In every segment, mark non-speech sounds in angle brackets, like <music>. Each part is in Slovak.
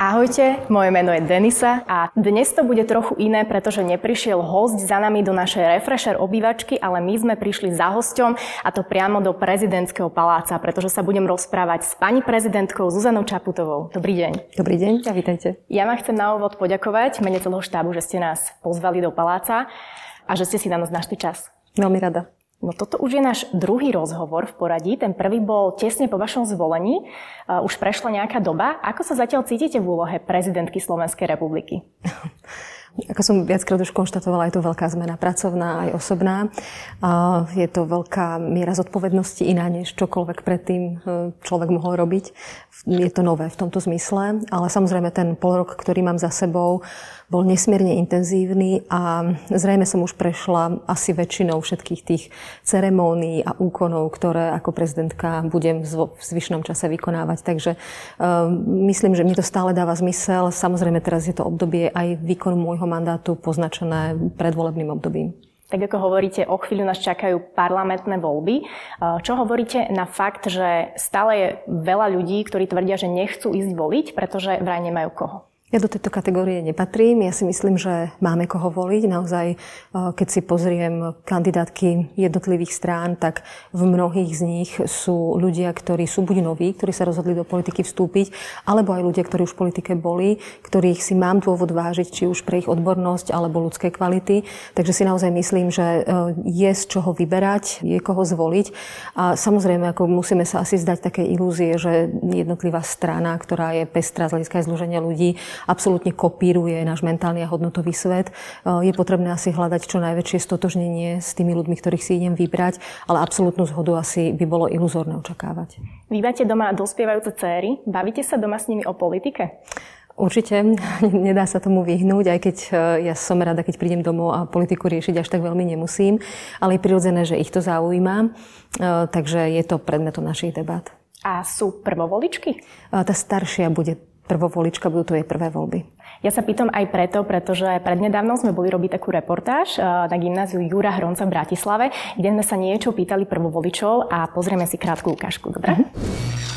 Ahojte, moje meno je Denisa a dnes to bude trochu iné, pretože neprišiel host za nami do našej Refresher obývačky, ale my sme prišli za hosťom a to priamo do prezidentského paláca, pretože sa budem rozprávať s pani prezidentkou Zuzanou Čaputovou. Dobrý deň. Dobrý deň a vítajte. Ja vám chcem na úvod poďakovať mene celého štábu, že ste nás pozvali do paláca a že ste si na nás našli čas. Veľmi rada. No toto už je náš druhý rozhovor v poradí. Ten prvý bol tesne po vašom zvolení. Už prešla nejaká doba. Ako sa zatiaľ cítite v úlohe prezidentky Slovenskej republiky? <laughs> Ako som viackrát už konštatovala, je to veľká zmena pracovná aj osobná. Je to veľká miera zodpovednosti iná, než čokoľvek predtým e, človek mohol robiť. Je to nové v tomto zmysle, ale samozrejme ten pol rok, ktorý mám za sebou, bol nesmierne intenzívny a zrejme som už prešla asi väčšinou všetkých tých ceremónií a úkonov, ktoré ako prezidentka budem v zvyšnom čase vykonávať. Takže um, myslím, že mi to stále dáva zmysel. Samozrejme teraz je to obdobie aj výkonu môjho mandátu poznačené predvolebným obdobím. Tak ako hovoríte, o chvíľu nás čakajú parlamentné voľby. Čo hovoríte na fakt, že stále je veľa ľudí, ktorí tvrdia, že nechcú ísť voliť, pretože vraj nemajú koho? Ja do tejto kategórie nepatrím. Ja si myslím, že máme koho voliť. Naozaj, eh, keď si pozriem kandidátky jednotlivých strán, tak v mnohých z nich sú ľudia, ktorí sú buď noví, ktorí sa rozhodli do politiky vstúpiť, alebo aj ľudia, ktorí už v politike boli, ktorých si mám dôvod vážiť, či už pre ich odbornosť alebo ľudské kvality. Takže si naozaj myslím, že eh, je z čoho vyberať, je koho zvoliť. A samozrejme, ako musíme sa asi zdať také ilúzie, že jednotlivá strana, ktorá je pestrá z hľadiska zloženia ľudí, absolútne kopíruje náš mentálny a hodnotový svet. Eh, je potrebné asi hľadať čo najväčšie stotožnenie s tými ľuďmi, ktorých si idem vybrať, ale absolútnu zhodu asi by bolo iluzórne očakávať. Vy máte doma dospievajúce céry. Bavíte sa doma s nimi o politike? Určite <laughs> nedá sa tomu vyhnúť, aj keď eh, ja som rada, keď prídem domov a politiku riešiť až tak veľmi nemusím, ale je prirodzené, že ich to zaujíma, eh, takže je to predmetom našich debat. A sú prvovoličky? Tá staršia bude prvovolička, budú to jej prvé voľby. Ja sa pýtam aj preto, pretože prednedávno sme boli robiť takú reportáž eh, na gymnáziu Jura Hronca v Bratislave, kde sme sa niečo pýtali prvovoličov a pozrieme si krátku ukážku. Dobre? Mm-hmm.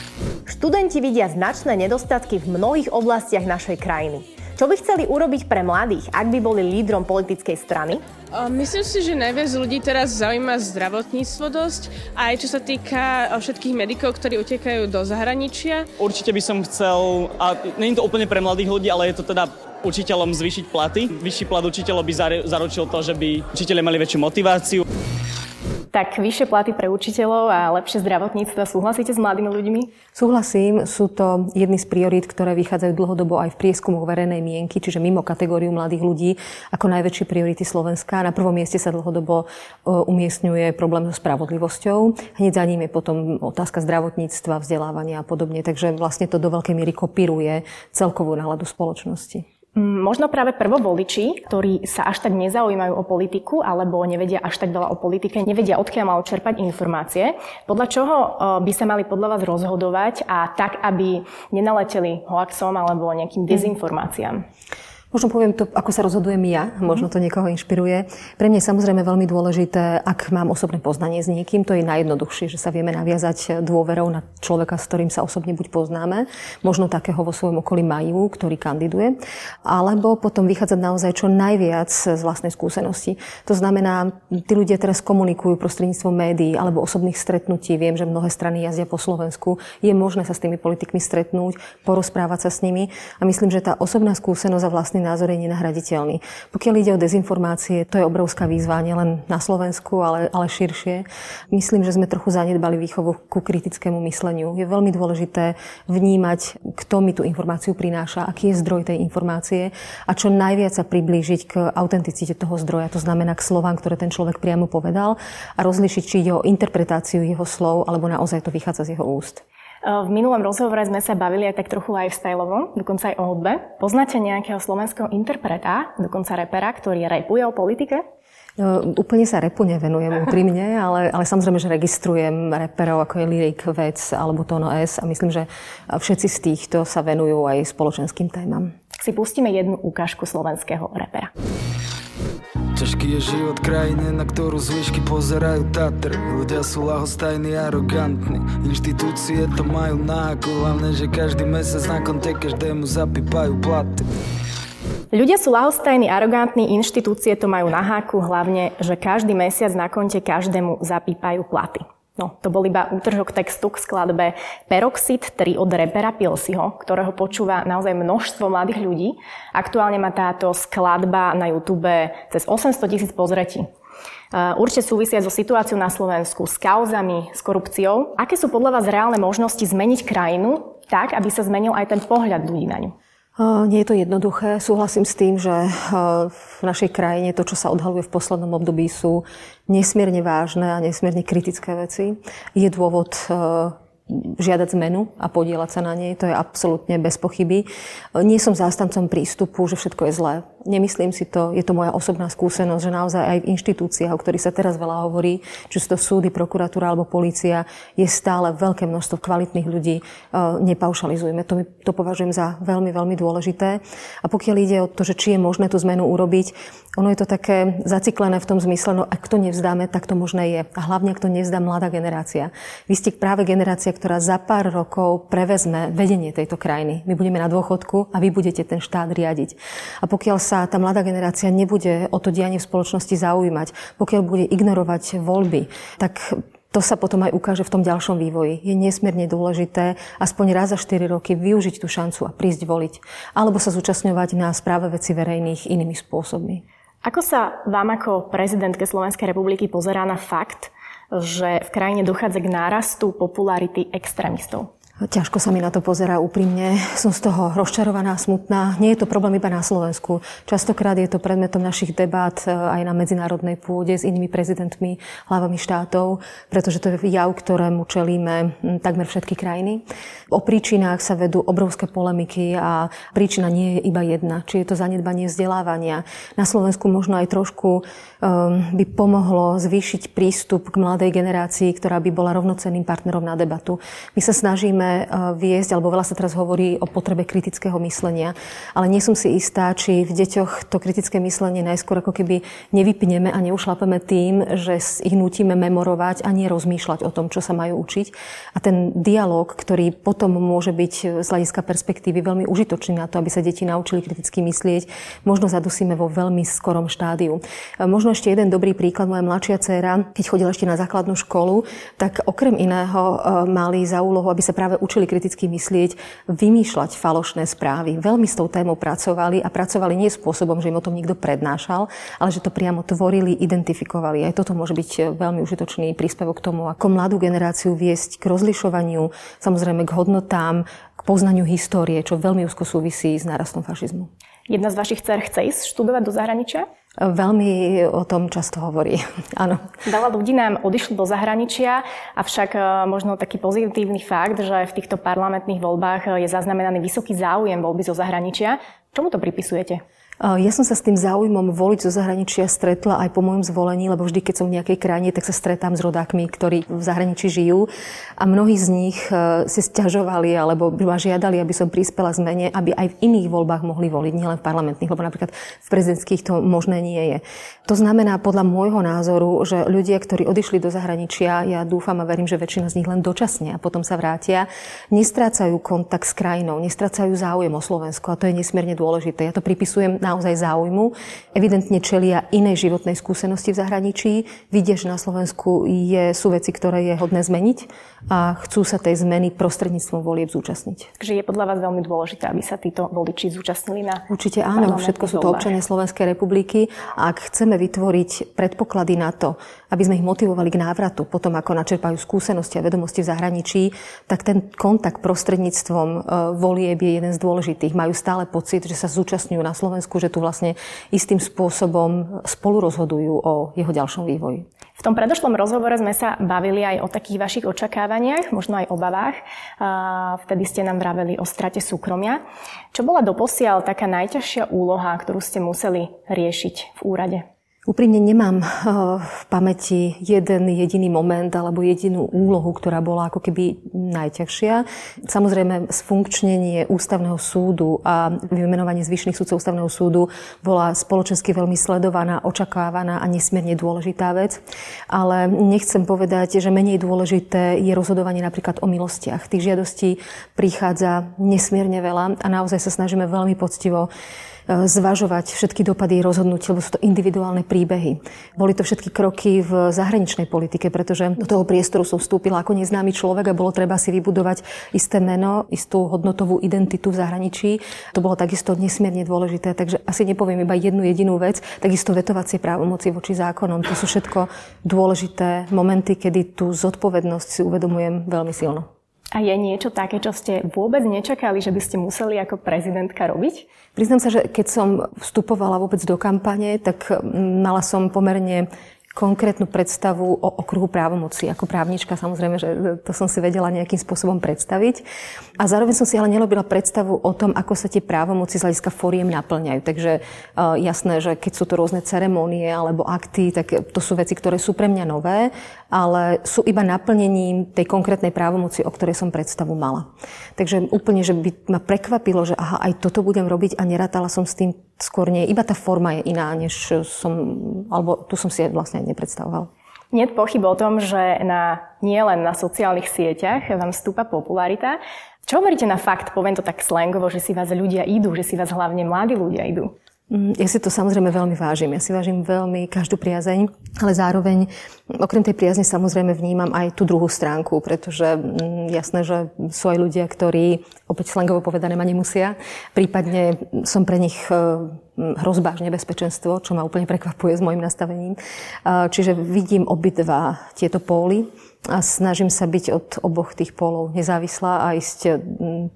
Študenti vidia značné nedostatky v mnohých oblastiach našej krajiny. Čo by chceli urobiť pre mladých, ak by boli lídrom politickej strany? Myslím si, že najviac ľudí teraz zaujíma zdravotníctvo dosť, aj čo sa týka všetkých medikov, ktorí utekajú do zahraničia. Určite by som chcel, a nie je to úplne pre mladých ľudí, ale je to teda učiteľom zvýšiť platy. Vyšší plat učiteľov by zaručil to, že by učiteľe mali väčšiu motiváciu. Tak vyššie platy pre učiteľov a lepšie zdravotníctvo. Súhlasíte s mladými ľuďmi? Súhlasím. Sú to jedny z priorít, ktoré vychádzajú dlhodobo aj v prieskumoch verejnej mienky, čiže mimo kategóriu mladých ľudí ako najväčšie priority Slovenska. Na prvom mieste sa dlhodobo e, umiestňuje problém so spravodlivosťou. Hneď za ním je potom otázka zdravotníctva, vzdelávania a podobne. Takže vlastne to do veľkej miery kopíruje celkovú náladu spoločnosti. Možno práve prvovoliči, ktorí sa až tak nezaujímajú o politiku alebo nevedia až tak veľa o politike, nevedia odkiaľ majú čerpať informácie. Podľa čoho e, by sa mali podľa vás rozhodovať a tak, aby nenaleteli hoaxom alebo nejakým mhm. dezinformáciám? Možno poviem to, ako sa rozhodujem ja, možno to niekoho inšpiruje. Pre mňa je samozrejme veľmi dôležité, ak mám osobné poznanie s niekým, to je najjednoduchšie, že sa vieme naviazať dôverou na človeka, s ktorým sa osobne buď poznáme, možno takého vo svojom okolí majú, ktorý kandiduje, alebo potom vychádzať naozaj čo najviac z vlastnej skúsenosti. To znamená, tí ľudia teraz komunikujú prostredníctvom médií alebo osobných stretnutí. Viem, že mnohé strany jazdia po Slovensku. Je možné sa s tými politikmi stretnúť, porozprávať sa s nimi a myslím, že tá osobná skúsenosť a vlastný názor je nenahraditeľný. Pokiaľ ide o dezinformácie, to je obrovská výzva nielen na Slovensku, ale, ale širšie. Myslím, že sme trochu zanedbali výchovu ku kritickému mysleniu. Je veľmi dôležité vnímať, kto mi tú informáciu prináša, aký je zdroj tej informácie a čo najviac sa priblížiť k autenticite toho zdroja, to znamená k slovám, ktoré ten človek priamo povedal a rozlišiť, či ide o interpretáciu jeho slov alebo naozaj to vychádza z jeho úst. V minulom rozhovore sme sa bavili aj tak trochu lifestyleovo, dokonca aj o hudbe. Poznáte nejakého slovenského interpreta, dokonca repera, ktorý repuje o politike? No, úplne sa repu nevenujem úprimne, <laughs> ale, ale samozrejme, že registrujem reperov ako je Lyric, Vec alebo Tono S a myslím, že všetci z týchto sa venujú aj spoločenským témam. Si pustíme jednu ukážku slovenského repera. Ťažký je život krajine, na ktorú zvyšky pozerajú Tatr. Ľudia sú lahostajní, arogantní. Inštitúcie to majú na haku Hlavne, že každý mesiac na konte každému zapípajú platy. Ľudia sú lahostajní, arogantní, inštitúcie to majú na háku, hlavne, že každý mesiac na konte každému zapípajú platy. No, to bol iba útržok textu k skladbe Peroxid 3 od repera Pilsiho, ktorého počúva naozaj množstvo mladých ľudí. Aktuálne má táto skladba na YouTube cez 800 tisíc pozretí. Určite súvisia so situáciou na Slovensku, s kauzami, s korupciou. Aké sú podľa vás reálne možnosti zmeniť krajinu tak, aby sa zmenil aj ten pohľad ľudí na ňu? Nie je to jednoduché. Súhlasím s tým, že v našej krajine to, čo sa odhaluje v poslednom období, sú nesmierne vážne a nesmierne kritické veci. Je dôvod žiadať zmenu a podielať sa na nej, to je absolútne bez pochyby. Nie som zástancom prístupu, že všetko je zlé. Nemyslím si to, je to moja osobná skúsenosť, že naozaj aj v inštitúciách, o ktorých sa teraz veľa hovorí, či sú to súdy, prokuratúra alebo polícia, je stále veľké množstvo kvalitných ľudí. E, nepaušalizujeme. To, to považujem za veľmi, veľmi dôležité. A pokiaľ ide o to, že či je možné tú zmenu urobiť, ono je to také zaciklené v tom zmysle, no ak to nevzdáme, tak to možné je. A hlavne, ak to nevzdá mladá generácia. Vy ste práve generácia, ktorá za pár rokov prevezme vedenie tejto krajiny. My budeme na dôchodku a vy budete ten štát riadiť. A pokiaľ sa sa tá mladá generácia nebude o to dianie v spoločnosti zaujímať, pokiaľ bude ignorovať voľby, tak to sa potom aj ukáže v tom ďalšom vývoji. Je nesmierne dôležité aspoň raz za 4 roky využiť tú šancu a prísť voliť. Alebo sa zúčastňovať na správe veci verejných inými spôsobmi. Ako sa vám ako prezidentke Slovenskej republiky pozerá na fakt, že v krajine dochádza k nárastu popularity extrémistov? Ťažko sa mi na to pozerá úprimne. Som z toho rozčarovaná, smutná. Nie je to problém iba na Slovensku. Častokrát je to predmetom našich debát e, aj na medzinárodnej pôde s inými prezidentmi, hlavami štátov, pretože to je jav, ktorému čelíme takmer všetky krajiny. O príčinách sa vedú obrovské polemiky a príčina nie je iba jedna. Či je to zanedbanie vzdelávania. Na Slovensku možno aj trošku um, by pomohlo zvýšiť prístup k mladej generácii, ktorá by bola rovnocenným partnerom na debatu. My sa snažíme musíme eh, viesť, alebo veľa sa teraz hovorí o potrebe kritického myslenia, ale nie som si istá, či v deťoch to kritické myslenie najskôr ako keby nevypneme a neušlapeme tým, že ich nutíme memorovať a nie rozmýšľať o tom, čo sa majú učiť. A ten dialog, ktorý potom môže byť z hľadiska perspektívy veľmi užitočný na to, aby sa deti naučili kriticky myslieť, možno zadusíme vo veľmi skorom štádiu. Eh, možno ešte jeden dobrý príklad. Moja mladšia dcéra, keď chodila ešte na základnú školu, tak okrem iného eh, mali za úlohu, aby sa práve práve učili kriticky myslieť, vymýšľať falošné správy. Veľmi s tou témou pracovali a pracovali nie spôsobom, že im o tom niekto prednášal, ale že to priamo tvorili, identifikovali. Aj toto môže byť e, veľmi užitočný príspevok k tomu, ako mladú generáciu viesť k rozlišovaniu, samozrejme k hodnotám, k poznaniu histórie, čo veľmi úzko súvisí s nárastom fašizmu. Jedna z vašich dcer chce ísť študovať do zahraničia? Veľmi o tom často hovorí, <laughs> áno. Veľa ľudí nám odišlo do zahraničia, avšak e, možno taký pozitívny fakt, že v týchto parlamentných voľbách je zaznamenaný vysoký záujem voľby zo zahraničia. Čomu to pripisujete? Ja som sa s tým záujmom voliť zo zahraničia stretla aj po môjom zvolení, lebo vždy, keď som v nejakej krajine, tak sa stretám s rodákmi, ktorí v zahraničí žijú. A mnohí z nich e, si stiažovali alebo ma žiadali, aby som prispela zmene, aby aj v iných voľbách mohli voliť, nielen v parlamentných, lebo napríklad v prezidentských to možné nie je. To znamená podľa môjho názoru, že ľudia, ktorí odišli do zahraničia, ja dúfam a verím, že väčšina z nich len dočasne a potom sa vrátia, nestrácajú kontakt s krajinou, nestrácajú záujem o Slovensko a to je nesmierne dôležité. Ja to pripisujem naozaj záujmu. Evidentne čelia inej životnej skúsenosti v zahraničí. Vidia, že na Slovensku je, sú veci, ktoré je hodné zmeniť a chcú sa tej zmeny prostredníctvom volieb zúčastniť. Takže je podľa vás veľmi dôležité, aby sa títo voliči zúčastnili na Určite áno, všetko sú to občania Slovenskej republiky a ak chceme vytvoriť predpoklady na to, aby sme ich motivovali k návratu, potom ako načerpajú skúsenosti a vedomosti v zahraničí, tak ten kontakt prostredníctvom e, volieb je jeden z dôležitých. Majú stále pocit, že sa zúčastňujú na Slovensku Slovensku, že tu vlastne istým spôsobom spolu rozhodujú o jeho ďalšom vývoji. V tom predošlom rozhovore sme sa bavili aj o takých vašich očakávaniach, možno aj obavách. Vtedy ste nám vraveli o strate súkromia. Čo bola doposiaľ taká najťažšia úloha, ktorú ste museli riešiť v úrade? Úprimne nemám eh, v pamäti jeden jediný moment alebo jedinú úlohu, ktorá bola ako keby najťažšia. Samozrejme, sfunkčnenie ústavného súdu a vymenovanie zvyšných súdcov ústavného súdu bola spoločensky veľmi sledovaná, očakávaná a nesmierne dôležitá vec. Ale nechcem povedať, že menej dôležité je rozhodovanie napríklad o milostiach. Tých žiadostí prichádza nesmierne veľa a naozaj sa snažíme veľmi poctivo zvažovať všetky dopady rozhodnutí, lebo sú to individuálne príbehy. Boli to všetky kroky v zahraničnej politike, pretože do toho priestoru som vstúpila ako neznámy človek a bolo treba si vybudovať isté meno, istú hodnotovú identitu v zahraničí. To bolo takisto nesmierne dôležité, takže asi nepoviem iba jednu jedinú vec, takisto vetovacie právomoci voči zákonom. To sú všetko dôležité momenty, kedy tú zodpovednosť si uvedomujem veľmi silno. A je niečo také, čo ste vôbec nečakali, že by ste museli ako prezidentka robiť? Priznám sa, že keď som vstupovala vôbec do kampane, tak mala som pomerne konkrétnu predstavu o okruhu právomoci. Ako právnička samozrejme, že to som si vedela nejakým spôsobom predstaviť. A zároveň som si ale nerobila predstavu o tom, ako sa tie právomoci z hľadiska foriem naplňajú. Takže uh, jasné, že keď sú to rôzne ceremonie alebo akty, tak to sú veci, ktoré sú pre mňa nové, ale sú iba naplnením tej konkrétnej právomoci, o ktorej som predstavu mala. Takže úplne, že by ma prekvapilo, že aha, aj toto budem robiť a nerátala som s tým skôr nie. Iba tá forma je iná, než som, alebo tu som si vlastne nepredstavoval. Nie pochyb o tom, že na, nie len na sociálnych sieťach vám stúpa popularita. Čo hovoríte na fakt, poviem to tak slangovo, že si vás ľudia idú, že si vás hlavne mladí ľudia idú? Mm, ja si to samozrejme veľmi vážim. Ja si vážim veľmi každú priazeň, ale zároveň okrem tej priazne samozrejme vnímam aj tú druhú stránku, pretože mm, jasné, že sú aj ľudia, ktorí, opäť slangovo povedané, ma nemusia. Prípadne som pre nich e, hrozba až nebezpečenstvo, čo ma úplne prekvapuje s môjim nastavením. Čiže vidím obidva tieto póly a snažím sa byť od oboch tých polov nezávislá a ísť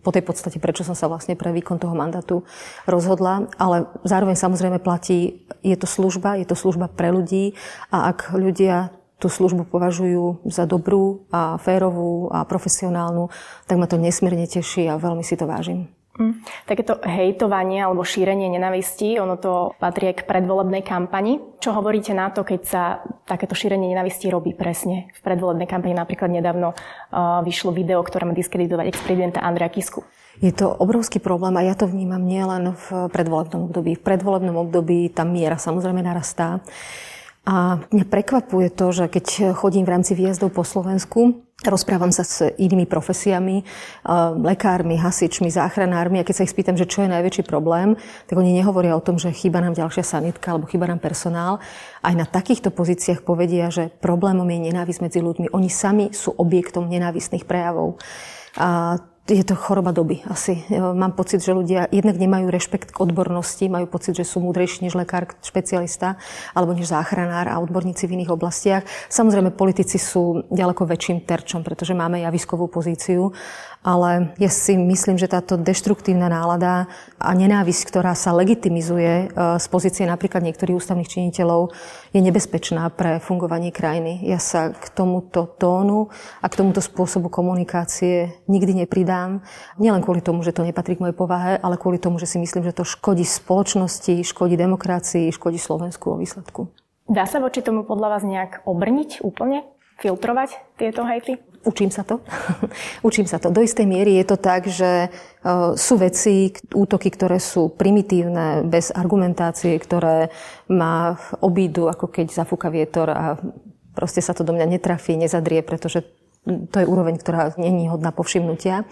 po tej podstate, prečo som sa vlastne pre výkon toho mandátu rozhodla. Ale zároveň samozrejme platí, je to služba, je to služba pre ľudí a ak ľudia tú službu považujú za dobrú a férovú a profesionálnu, tak ma to nesmierne teší a veľmi si to vážim. Mm. Takéto hejtovanie alebo šírenie nenavistí, ono to patrí k predvolebnej kampani. Čo hovoríte na to, keď sa takéto šírenie nenavistí robí presne v predvolebnej kampani? Napríklad nedávno uh, vyšlo video, ktoré má diskreditovať ex-prezidenta Andrea Kisku. Je to obrovský problém a ja to vnímam nielen v predvolebnom období. V predvolebnom období tá miera samozrejme narastá. A mňa prekvapuje to, že keď chodím v rámci výjazdov po Slovensku, rozprávam sa s inými profesiami, lekármi, hasičmi, záchranármi a keď sa ich spýtam, že čo je najväčší problém, tak oni nehovoria o tom, že chýba nám ďalšia sanitka alebo chýba nám personál. Aj na takýchto pozíciách povedia, že problémom je nenávisť medzi ľuďmi. Oni sami sú objektom nenávistných prejavov. A je to choroba doby asi. Mám pocit, že ľudia jednak nemajú rešpekt k odbornosti, majú pocit, že sú múdrejší než lekár, špecialista alebo než záchranár a odborníci v iných oblastiach. Samozrejme, politici sú ďaleko väčším terčom, pretože máme javiskovú pozíciu ale ja si myslím, že táto deštruktívna nálada a nenávisť, ktorá sa legitimizuje e, z pozície napríklad niektorých ústavných činiteľov, je nebezpečná pre fungovanie krajiny. Ja sa k tomuto tónu a k tomuto spôsobu komunikácie nikdy nepridám. Nielen kvôli tomu, že to nepatrí k mojej povahe, ale kvôli tomu, že si myslím, že to škodí spoločnosti, škodí demokracii, škodí Slovensku o výsledku. Dá sa voči tomu podľa vás nejak obrniť úplne? Filtrovať tieto hejty? Učím sa to. <laughs> Učím sa to. Do istej miery je to tak, že e, sú veci, útoky, ktoré sú primitívne, bez argumentácie, ktoré ma obídu, ako keď zafúka vietor a proste sa to do mňa netrafí, nezadrie, pretože to je úroveň, ktorá není hodná povšimnutia.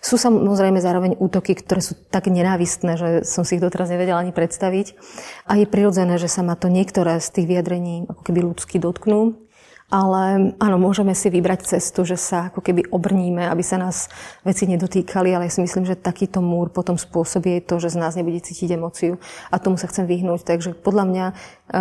Sú samozrejme zároveň útoky, ktoré sú tak nenávistné, že som si ich doteraz nevedela ani predstaviť. A je prirodzené, že sa ma to niektoré z tých vyjadrení ako keby ľudsky dotknú. Ale áno, môžeme si vybrať cestu, že sa ako keby obrníme, aby sa nás veci nedotýkali, ale ja si myslím, že takýto múr potom spôsobí to, že z nás nebude cítiť emóciu a tomu sa chcem vyhnúť. Takže podľa mňa e,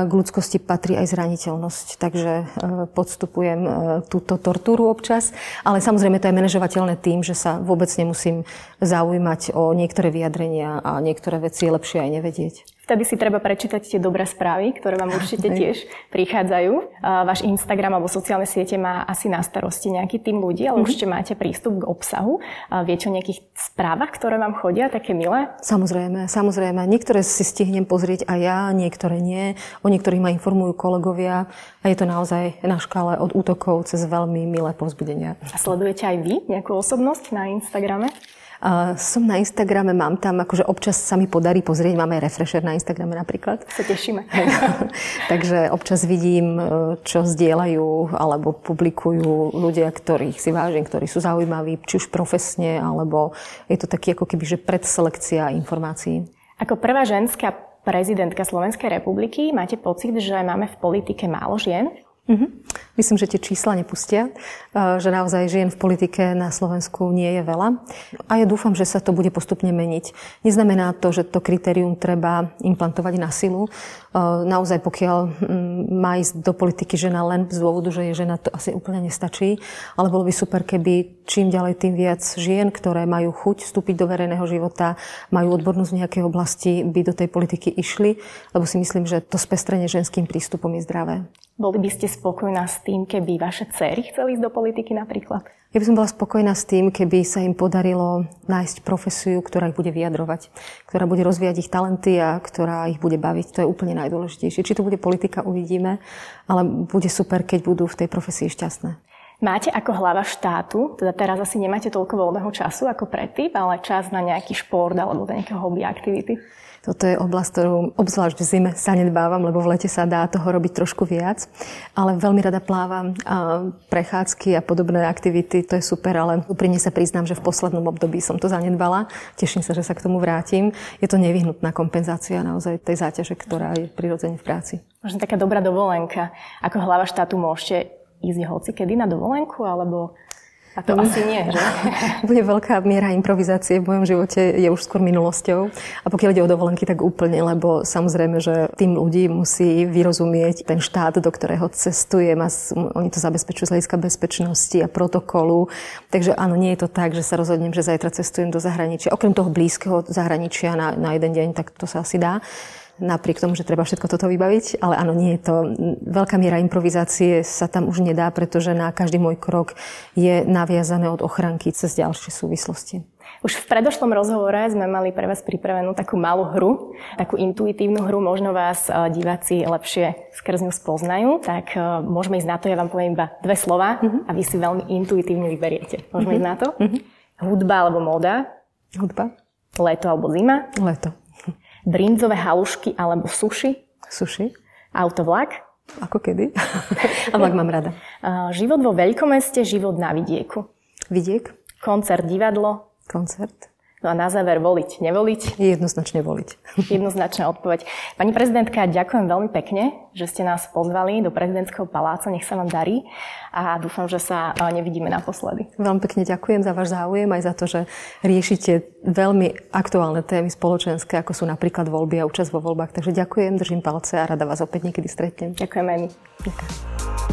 k ľudskosti patrí aj zraniteľnosť, takže e, podstupujem e, túto tortúru občas, ale samozrejme to je manažovateľné tým, že sa vôbec nemusím zaujímať o niektoré vyjadrenia a niektoré veci je lepšie aj nevedieť. Vtedy si treba prečítať tie dobré správy, ktoré vám <laughs> určite tiež prichádzajú. Váš Instagram alebo sociálne siete má asi na starosti nejaký tým ľudí, ale mm-hmm. určite máte prístup k obsahu. Viete o nejakých správach, ktoré vám chodia, také milé? Samozrejme, samozrejme. Niektoré si stihnem pozrieť aj ja, niektoré nie. O niektorých ma informujú kolegovia a je to naozaj na škále od útokov cez veľmi milé povzbudenia. A sledujete aj vy nejakú osobnosť na Instagrame? Uh, som na Instagrame, mám tam, akože občas sa mi podarí pozrieť, máme aj refresher na Instagrame napríklad. Sa tešíme. <laughs> Takže občas vidím, e, čo zdieľajú alebo publikujú ľudia, ktorých si vážim, ktorí sú zaujímaví, či už profesne, alebo je to taký ako keby, že predselekcia informácií. Ako prvá ženská prezidentka Slovenskej republiky máte pocit, že máme v politike málo žien? Mm-hmm. Myslím, že tie čísla nepustia, e, že naozaj žien v politike na Slovensku nie je veľa. A ja dúfam, že sa to bude postupne meniť. Neznamená to, že to kritérium treba implantovať na silu. E, naozaj, pokiaľ má ísť do politiky žena len z dôvodu, že je žena, to asi úplne nestačí. Ale bolo by super, keby čím ďalej tým viac žien, ktoré majú chuť vstúpiť do verejného života, majú odbornosť v nejakej oblasti, by do tej politiky išli, lebo si myslím, že to spestrenie ženským prístupom je zdravé. Boli by ste spokojná s tým, keby vaše céry chceli ísť do politiky napríklad? Ja by som bola spokojná s tým, keby sa im podarilo nájsť profesiu, ktorá ich bude vyjadrovať, ktorá bude rozvíjať ich talenty a ktorá ich bude baviť. To je úplne najdôležitejšie. Či to bude politika, uvidíme, ale bude super, keď budú v tej profesii šťastné. Máte ako hlava štátu, teda teraz asi nemáte toľko voľného času ako predtým, ale čas na nejaký šport alebo na nejaké hobby aktivity? Toto je oblasť, ktorú obzvlášť v zime sa nedbávam, lebo v lete sa dá toho robiť trošku viac. Ale veľmi rada plávam a prechádzky a podobné aktivity, to je super, ale úprimne sa priznám, že v poslednom období som to zanedbala. Teším sa, že sa k tomu vrátim. Je to nevyhnutná kompenzácia naozaj tej záťaže, ktorá je prirodzene v práci. Možno taká dobrá dovolenka. Ako hlava štátu môžete ísť hoci kedy na dovolenku, alebo a to asi nie, že? <laughs> Bude veľká miera improvizácie v mojom živote, je už skôr minulosťou. A pokiaľ ide o dovolenky, tak úplne, lebo samozrejme, že tým ľudí musí vyrozumieť ten štát, do ktorého cestujem a oni to zabezpečujú z hľadiska bezpečnosti a protokolu. Takže áno, nie je to tak, že sa rozhodnem, že zajtra cestujem do zahraničia. Okrem toho blízkeho zahraničia na, na jeden deň, tak to sa asi dá napriek tomu, že treba všetko toto vybaviť, ale áno, nie je to. Veľká miera improvizácie sa tam už nedá, pretože na každý môj krok je naviazané od ochranky cez ďalšie súvislosti. Už v predošlom rozhovore sme mali pre vás pripravenú takú malú hru, takú intuitívnu hru, možno vás e, diváci lepšie skrz ňu spoznajú, tak e, môžeme ísť na to, ja vám poviem iba dve slova uh-huh. a vy si veľmi intuitívne vyberiete. Môžeme uh-huh. ísť na to? Uh-huh. Hudba alebo móda? Hudba. Leto alebo zima? Leto. Brinzové halušky alebo suši? Suši. Autovlak? Ako kedy? A vlak mám rada. <laughs> život vo veľkomeste, život na vidieku. Vidiek. Koncert, divadlo. Koncert. No a na záver voliť, nevoliť? Jednoznačne voliť. <laughs> Jednoznačná odpoveď. Pani prezidentka, ďakujem veľmi pekne, že ste nás pozvali do prezidentského paláca. Nech sa vám darí a dúfam, že sa nevidíme naposledy. Veľmi pekne ďakujem za váš záujem aj za to, že riešite veľmi aktuálne témy spoločenské, ako sú napríklad voľby a účasť vo voľbách. Takže ďakujem, držím palce a rada vás opäť niekedy stretnem. Ďakujem aj my. Ďakujem.